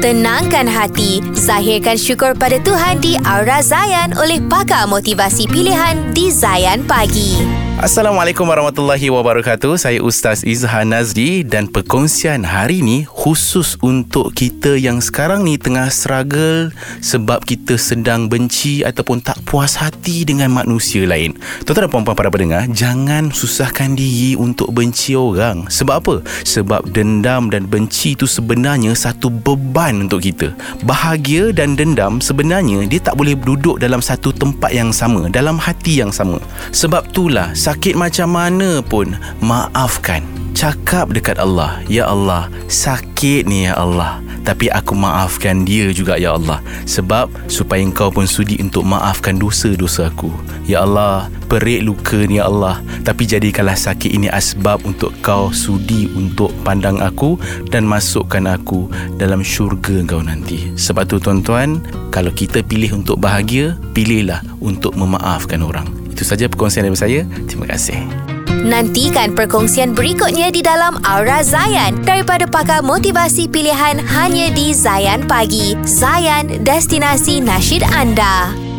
Tenangkan hati, zahirkan syukur pada Tuhan di Aura Zayan oleh pakar motivasi pilihan di Zayan Pagi. Assalamualaikum warahmatullahi wabarakatuh. Saya Ustaz Izhan Nazri dan perkongsian hari ini khusus untuk kita yang sekarang ni tengah struggle sebab kita sedang benci ataupun tak puas hati dengan manusia lain. Tuan-tuan dan puan-puan para pendengar, jangan susahkan diri untuk benci orang. Sebab apa? Sebab dendam dan benci itu sebenarnya satu beban untuk kita. Bahagia dan dendam sebenarnya dia tak boleh duduk dalam satu tempat yang sama, dalam hati yang sama. Sebab itulah sakit macam mana pun maafkan cakap dekat Allah ya Allah sakit ni ya Allah. Tapi aku maafkan dia juga ya Allah. Sebab supaya engkau pun sudi untuk maafkan dosa-dosa aku. Ya Allah perik luka ni ya Allah. Tapi jadikanlah sakit ini asbab untuk kau sudi untuk pandang aku dan masukkan aku dalam syurga kau nanti. Sebab tu tuan-tuan kalau kita pilih untuk bahagia pilihlah untuk memaafkan orang. Itu saja perkongsian dari saya. Terima kasih. Nantikan perkongsian berikutnya di dalam Aura Zayan daripada pakar motivasi pilihan hanya di Zayan Pagi. Zayan, destinasi nasyid anda.